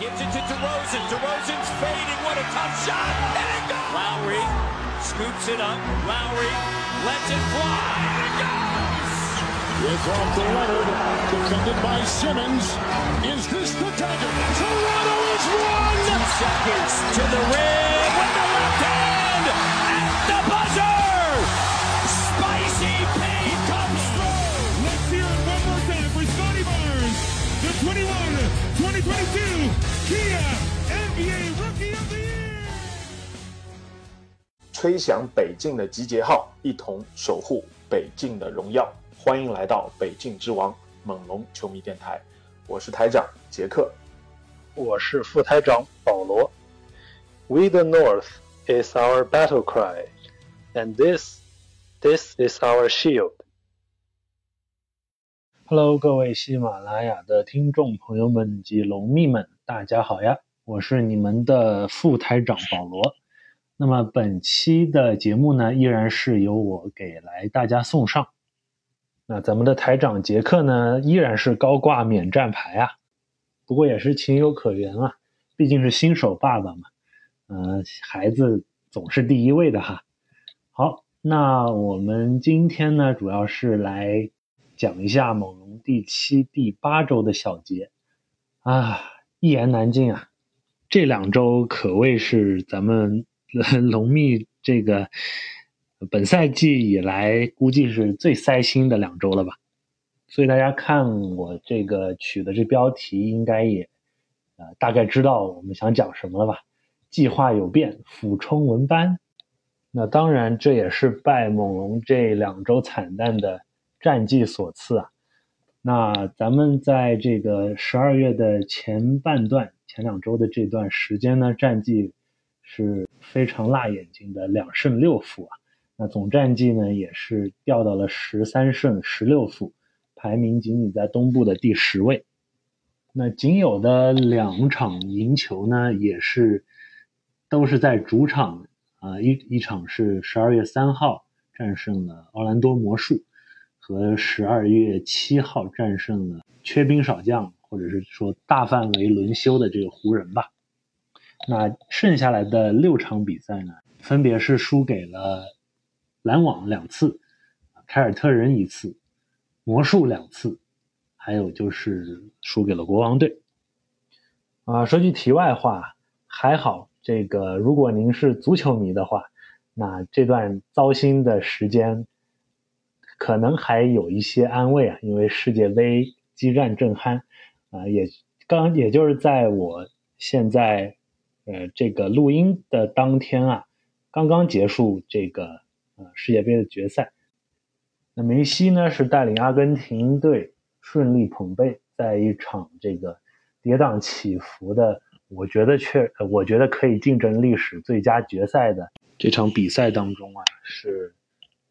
Gives it to DeRozan. DeRozan's fading. What a tough shot. And it goes. Lowry scoops it up. Lowry lets it fly. And it goes. It's off to Leonard, defended by Simmons. Is this the dagger? Toronto is one! Two seconds to the rim 吹响北境的集结号，一同守护北境的荣耀。欢迎来到北境之王猛龙球迷电台，我是台长杰克。我是副台长保罗。We the North is our battle cry, and this, this is our shield. Hello，各位喜马拉雅的听众朋友们及龙蜜们，大家好呀！我是你们的副台长保罗。那么本期的节目呢，依然是由我给来大家送上。那咱们的台长杰克呢，依然是高挂免战牌啊，不过也是情有可原啊，毕竟是新手爸爸嘛，嗯、孩子总是第一位的哈。好，那我们今天呢，主要是来讲一下猛龙第七、第八周的小结啊，一言难尽啊，这两周可谓是咱们龙 蜜这个本赛季以来估计是最塞心的两周了吧。所以大家看我这个取的这标题，应该也呃大概知道我们想讲什么了吧？计划有变，俯冲文班。那当然，这也是拜猛龙这两周惨淡的战绩所赐啊。那咱们在这个十二月的前半段、前两周的这段时间呢，战绩是非常辣眼睛的，两胜六负啊。那总战绩呢，也是掉到了十三胜十六负。排名仅仅在东部的第十位。那仅有的两场赢球呢，也是都是在主场啊、一一场是十二月三号战胜了奥兰多魔术，和十二月七号战胜了缺兵少将或者是说大范围轮休的这个湖人吧。那剩下来的六场比赛呢，分别是输给了篮网两次，凯尔特人一次。魔术两次，还有就是输给了国王队。啊，说句题外话，还好这个，如果您是足球迷的话，那这段糟心的时间可能还有一些安慰啊，因为世界杯激战正酣啊，也刚也就是在我现在呃这个录音的当天啊，刚刚结束这个呃世界杯的决赛。那梅西呢是带领阿根廷队顺利捧杯，在一场这个跌宕起伏的，我觉得确，我觉得可以竞争历史最佳决赛的这场比赛当中啊，是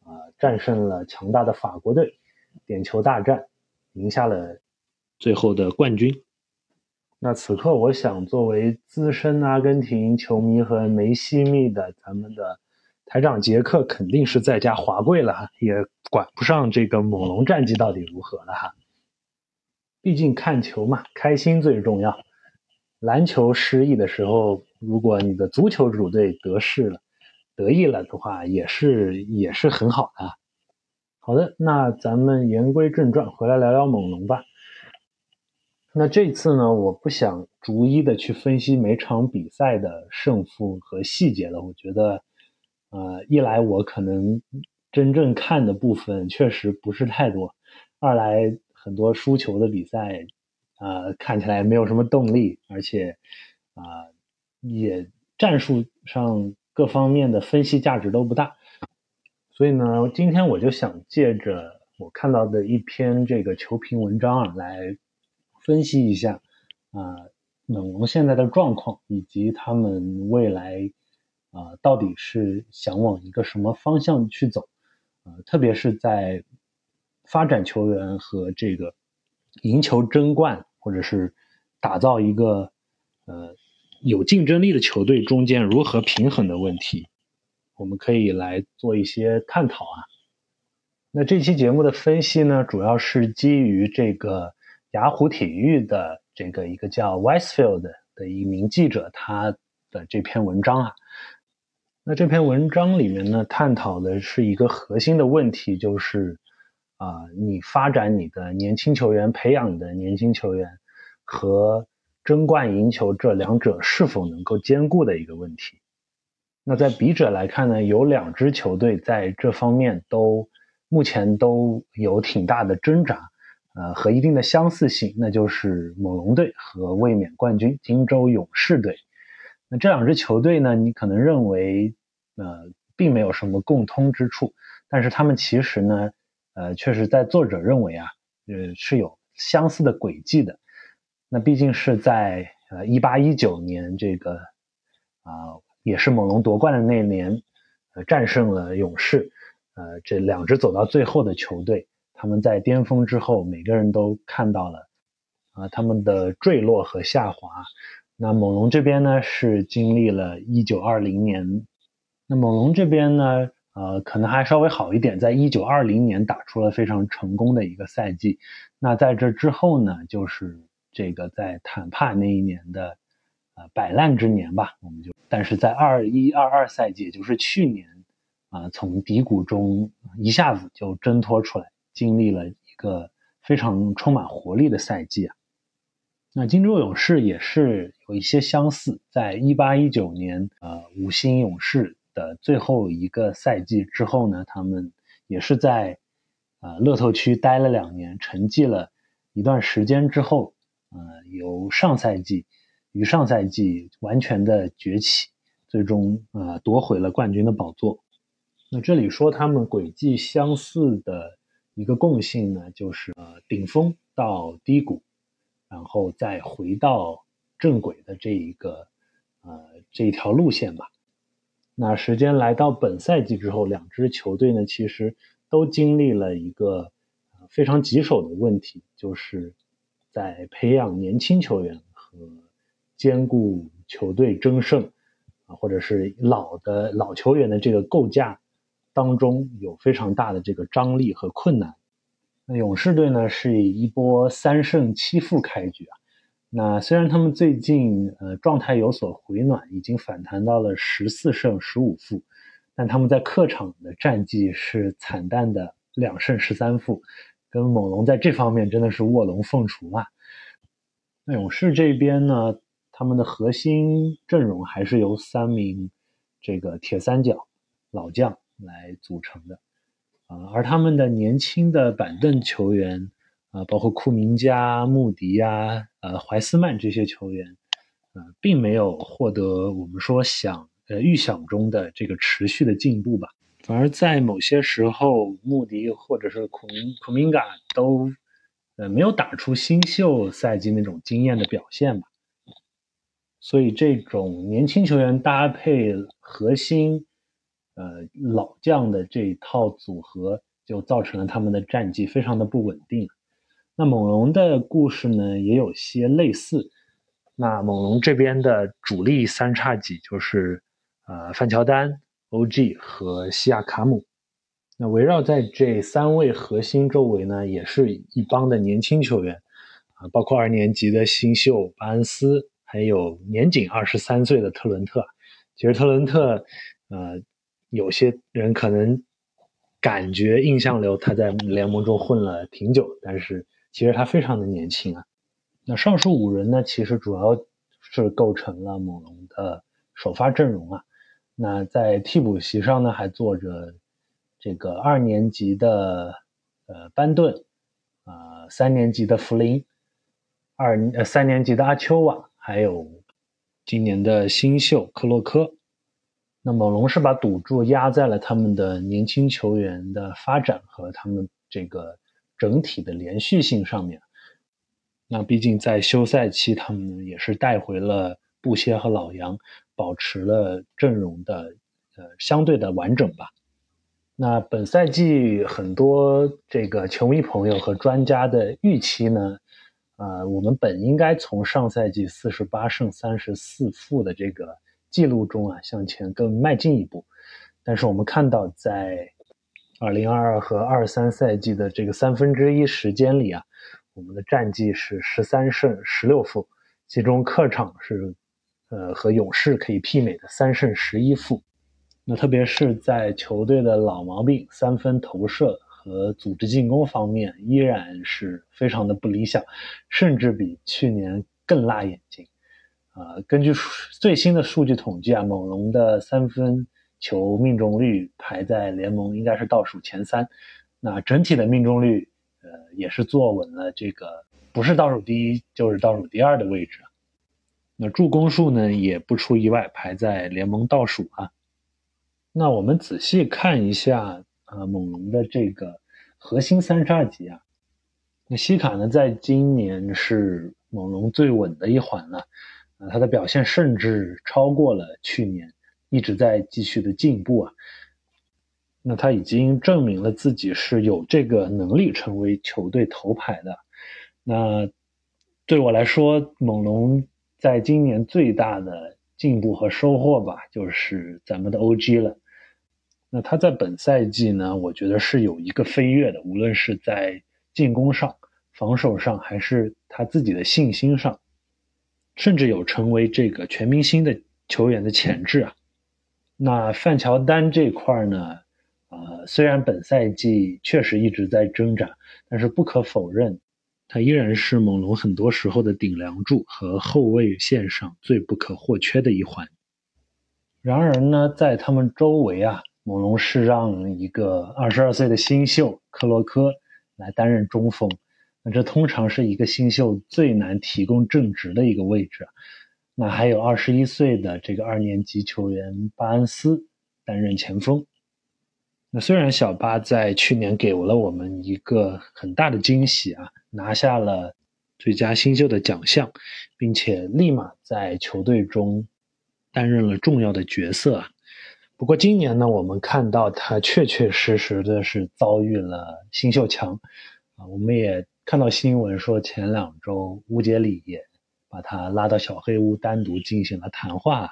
啊、战胜了强大的法国队，点球大战赢下了最后的冠军。那此刻，我想作为资深阿根廷球迷和梅西迷的咱们的。台长杰克肯定是在家华贵了，也管不上这个猛龙战绩到底如何了哈。毕竟看球嘛，开心最重要。篮球失意的时候，如果你的足球主队得势了、得意了的话，也是也是很好的。好的，那咱们言归正传，回来聊聊猛龙吧。那这次呢，我不想逐一的去分析每场比赛的胜负和细节了，我觉得。呃，一来我可能真正看的部分确实不是太多，二来很多输球的比赛，呃，看起来没有什么动力，而且啊、呃，也战术上各方面的分析价值都不大。所以呢，今天我就想借着我看到的一篇这个球评文章啊，来分析一下啊、呃，猛龙现在的状况以及他们未来。啊、到底是想往一个什么方向去走？呃，特别是在发展球员和这个赢球争冠，或者是打造一个呃有竞争力的球队中间如何平衡的问题，我们可以来做一些探讨啊。那这期节目的分析呢，主要是基于这个雅虎体育的这个一个叫 Weisfield 的一名记者他的这篇文章啊。那这篇文章里面呢，探讨的是一个核心的问题，就是啊，你发展你的年轻球员，培养你的年轻球员和争冠赢球这两者是否能够兼顾的一个问题。那在笔者来看呢，有两支球队在这方面都目前都有挺大的挣扎，呃，和一定的相似性，那就是猛龙队和卫冕冠军金州勇士队。那这两支球队呢，你可能认为呃并没有什么共通之处，但是他们其实呢，呃，确实在作者认为啊，呃是有相似的轨迹的。那毕竟是在呃一八一九年这个啊。也是猛龙夺冠的那年，呃，战胜了勇士，呃，这两支走到最后的球队，他们在巅峰之后，每个人都看到了，啊，他们的坠落和下滑。那猛龙这边呢，是经历了一九二零年，那猛龙这边呢，呃，可能还稍微好一点，在一九二零年打出了非常成功的一个赛季。那在这之后呢，就是这个在坦帕那一年的。呃，摆烂之年吧，我们就，但是在二一二二赛季，也就是去年，啊，从低谷中一下子就挣脱出来，经历了一个非常充满活力的赛季啊。那金州勇士也是有一些相似，在一八一九年，呃，五星勇士的最后一个赛季之后呢，他们也是在，呃，乐透区待了两年，沉寂了一段时间之后，呃，由上赛季。与上赛季完全的崛起，最终呃夺回了冠军的宝座。那这里说他们轨迹相似的一个共性呢，就是呃顶峰到低谷，然后再回到正轨的这一个呃这一条路线吧。那时间来到本赛季之后，两支球队呢其实都经历了一个非常棘手的问题，就是在培养年轻球员和兼顾球队争胜啊，或者是老的老球员的这个构架当中有非常大的这个张力和困难。那勇士队呢是以一波三胜七负开局啊。那虽然他们最近呃状态有所回暖，已经反弹到了十四胜十五负，但他们在客场的战绩是惨淡的两胜十三负，跟猛龙在这方面真的是卧龙凤雏啊。那勇士这边呢？他们的核心阵容还是由三名这个铁三角老将来组成的，啊，而他们的年轻的板凳球员啊，包括库明加、穆迪呀、呃怀斯曼这些球员，呃，并没有获得我们说想呃预想中的这个持续的进步吧，反而在某些时候，穆迪或者是库明库明嘎都呃没有打出新秀赛季那种惊艳的表现吧。所以这种年轻球员搭配核心，呃老将的这一套组合，就造成了他们的战绩非常的不稳定。那猛龙的故事呢，也有些类似。那猛龙这边的主力三叉戟就是呃范乔丹、OG 和西亚卡姆。那围绕在这三位核心周围呢，也是一帮的年轻球员啊，包括二年级的新秀巴恩斯。还有年仅二十三岁的特伦特，其实特伦特，呃，有些人可能感觉印象流他在联盟中混了挺久，但是其实他非常的年轻啊。那上述五人呢，其实主要是构成了猛龙的首发阵容啊。那在替补席上呢，还坐着这个二年级的呃班顿，啊三年级的弗林，二呃三年级的阿丘瓦。还有今年的新秀克洛科，那猛龙是把赌注压在了他们的年轻球员的发展和他们这个整体的连续性上面。那毕竟在休赛期，他们也是带回了布歇和老杨，保持了阵容的呃相对的完整吧。那本赛季很多这个球迷朋友和专家的预期呢？啊，我们本应该从上赛季四十八胜三十四负的这个记录中啊向前更迈进一步，但是我们看到在二零二二和二三赛季的这个三分之一时间里啊，我们的战绩是十三胜十六负，其中客场是呃和勇士可以媲美的三胜十一负。那特别是在球队的老毛病三分投射和组织进攻方面，依然是非常的不理想，甚至比去年更辣眼睛。啊，根据最新的数据统计啊，猛龙的三分球命中率排在联盟应该是倒数前三。那整体的命中率，呃，也是坐稳了这个不是倒数第一就是倒数第二的位置。那助攻数呢，也不出意外排在联盟倒数啊。那我们仔细看一下啊，猛龙的这个核心三叉戟啊，那西卡呢，在今年是猛龙最稳的一环了，啊，他的表现甚至超过了去年，一直在继续的进步啊。那他已经证明了自己是有这个能力成为球队头牌的。那对我来说，猛龙在今年最大的进步和收获吧，就是咱们的 OG 了。那他在本赛季呢，我觉得是有一个飞跃的，无论是在进攻上、防守上，还是他自己的信心上，甚至有成为这个全明星的球员的潜质啊。那范乔丹这块呢，呃，虽然本赛季确实一直在挣扎，但是不可否认，他依然是猛龙很多时候的顶梁柱和后卫线上最不可或缺的一环。然而呢，在他们周围啊。猛龙是让一个二十二岁的新秀克洛科来担任中锋，那这通常是一个新秀最难提供正职的一个位置。那还有二十一岁的这个二年级球员巴恩斯担任前锋。那虽然小巴在去年给了我们一个很大的惊喜啊，拿下了最佳新秀的奖项，并且立马在球队中担任了重要的角色啊。不过今年呢，我们看到他确确实实的是遭遇了新秀墙，啊，我们也看到新闻说前两周乌杰里也把他拉到小黑屋单独进行了谈话。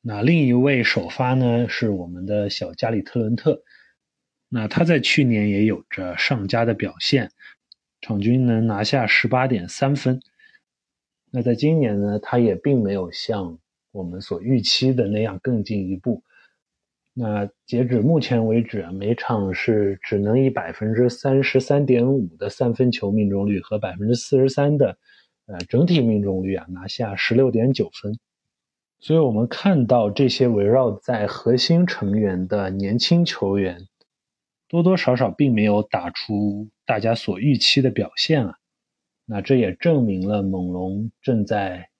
那另一位首发呢是我们的小加里特伦特，那他在去年也有着上佳的表现，场均能拿下十八点三分。那在今年呢，他也并没有像。我们所预期的那样更进一步。那截止目前为止啊，每场是只能以百分之三十三点五的三分球命中率和百分之四十三的呃整体命中率啊，拿下十六点九分。所以我们看到这些围绕在核心成员的年轻球员，多多少少并没有打出大家所预期的表现啊。那这也证明了猛龙正在。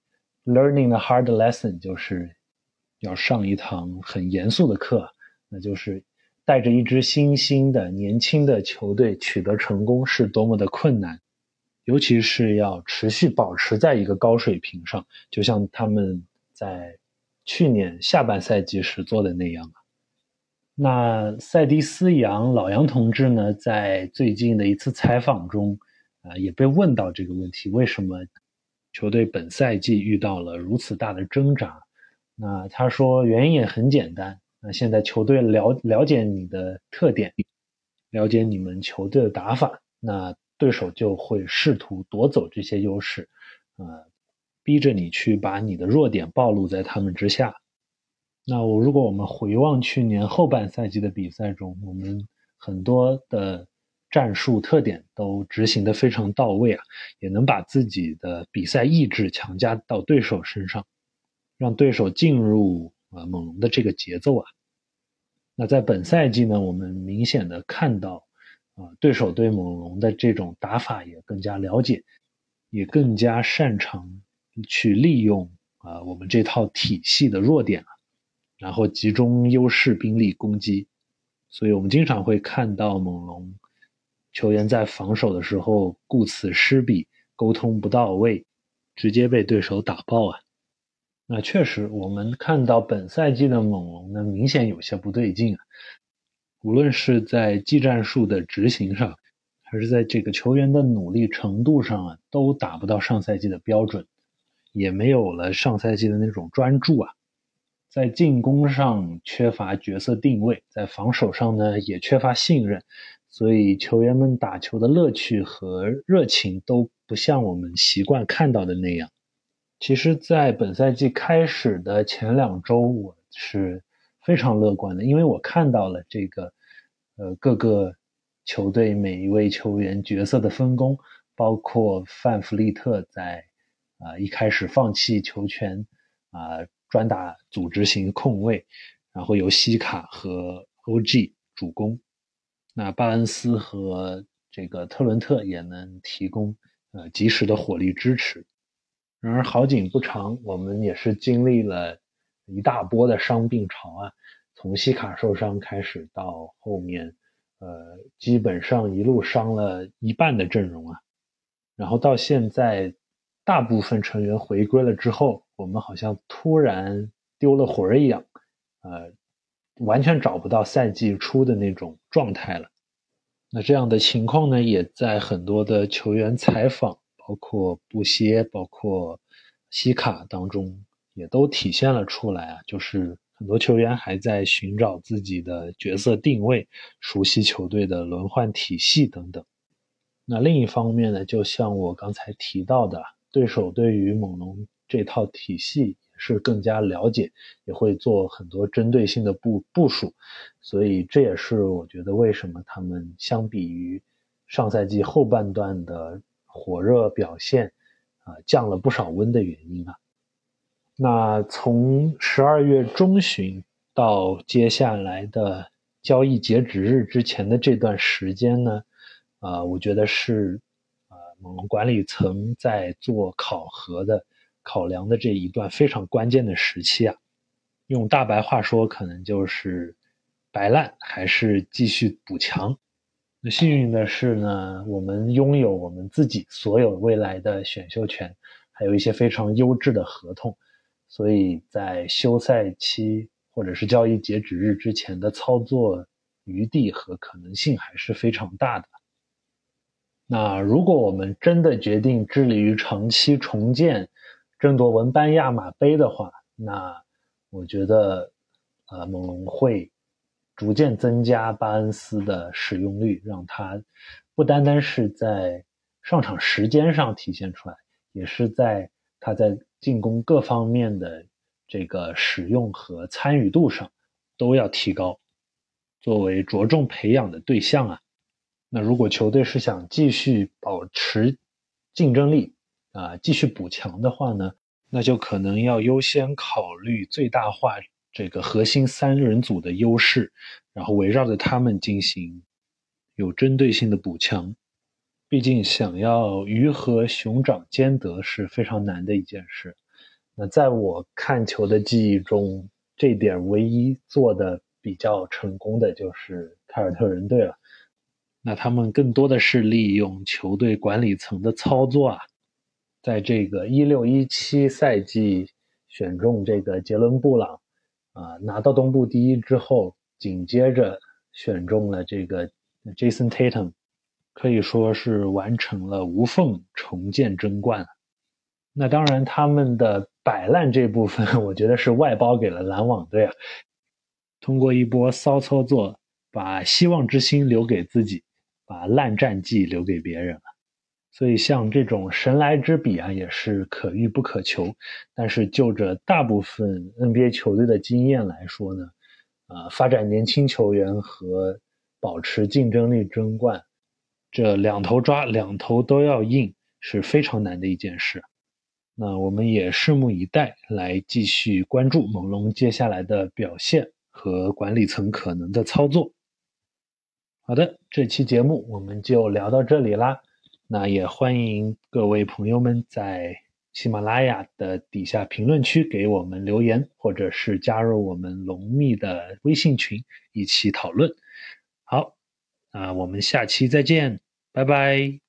Learning the hard lesson 就是要上一堂很严肃的课，那就是带着一支新兴的年轻的球队取得成功是多么的困难，尤其是要持续保持在一个高水平上，就像他们在去年下半赛季时做的那样。那塞迪斯杨老杨同志呢，在最近的一次采访中啊，也被问到这个问题：为什么？球队本赛季遇到了如此大的挣扎，那他说原因也很简单。那现在球队了了解你的特点，了解你们球队的打法，那对手就会试图夺走这些优势，呃，逼着你去把你的弱点暴露在他们之下。那我如果我们回望去年后半赛季的比赛中，我们很多的。战术特点都执行的非常到位啊，也能把自己的比赛意志强加到对手身上，让对手进入啊猛龙的这个节奏啊。那在本赛季呢，我们明显的看到啊，对手对猛龙的这种打法也更加了解，也更加擅长去利用啊我们这套体系的弱点啊，然后集中优势兵力攻击。所以我们经常会看到猛龙。球员在防守的时候顾此失彼，沟通不到位，直接被对手打爆啊！那确实，我们看到本赛季的猛龙呢，明显有些不对劲啊。无论是在技战术的执行上，还是在这个球员的努力程度上啊，都达不到上赛季的标准，也没有了上赛季的那种专注啊。在进攻上缺乏角色定位，在防守上呢也缺乏信任。所以球员们打球的乐趣和热情都不像我们习惯看到的那样。其实，在本赛季开始的前两周，我是非常乐观的，因为我看到了这个，呃，各个球队每一位球员角色的分工，包括范弗利特在啊一开始放弃球权，啊专打组织型控卫，然后由西卡和 OG 主攻，那巴恩斯和这个特伦特也能提供呃及时的火力支持。然而好景不长，我们也是经历了一大波的伤病潮啊！从西卡受伤开始，到后面，呃，基本上一路伤了一半的阵容啊。然后到现在，大部分成员回归了之后，我们好像突然丢了魂儿一样，呃，完全找不到赛季初的那种状态了。那这样的情况呢，也在很多的球员采访。包括布歇，包括西卡当中，也都体现了出来啊。就是很多球员还在寻找自己的角色定位，熟悉球队的轮换体系等等。那另一方面呢，就像我刚才提到的，对手对于猛龙这套体系也是更加了解，也会做很多针对性的部部署。所以这也是我觉得为什么他们相比于上赛季后半段的。火热表现，啊，降了不少温的原因啊。那从十二月中旬到接下来的交易截止日之前的这段时间呢，啊，我觉得是啊，猛龙管理层在做考核的、考量的这一段非常关键的时期啊。用大白话说，可能就是白烂还是继续补强。那幸运的是呢，我们拥有我们自己所有未来的选秀权，还有一些非常优质的合同，所以在休赛期或者是交易截止日之前的操作余地和可能性还是非常大的。那如果我们真的决定致力于长期重建、争夺文班亚马杯的话，那我觉得，呃，猛龙会。逐渐增加巴恩斯的使用率，让他不单单是在上场时间上体现出来，也是在他在进攻各方面的这个使用和参与度上都要提高，作为着重培养的对象啊。那如果球队是想继续保持竞争力啊，继续补强的话呢，那就可能要优先考虑最大化。这个核心三人组的优势，然后围绕着他们进行有针对性的补强。毕竟想要鱼和熊掌兼得是非常难的一件事。那在我看球的记忆中，这点唯一做的比较成功的就是凯尔特人队了。那他们更多的是利用球队管理层的操作啊，在这个一六一七赛季选中这个杰伦布朗。啊，拿到东部第一之后，紧接着选中了这个 Jason Tatum，可以说是完成了无缝重建争冠。那当然，他们的摆烂这部分，我觉得是外包给了篮网队啊。通过一波骚操作，把希望之星留给自己，把烂战绩留给别人了。所以，像这种神来之笔啊，也是可遇不可求。但是，就着大部分 NBA 球队的经验来说呢，啊，发展年轻球员和保持竞争力争冠，这两头抓，两头都要硬，是非常难的一件事。那我们也拭目以待，来继续关注猛龙接下来的表现和管理层可能的操作。好的，这期节目我们就聊到这里啦。那也欢迎各位朋友们在喜马拉雅的底下评论区给我们留言，或者是加入我们龙密的微信群一起讨论。好，啊我们下期再见，拜拜。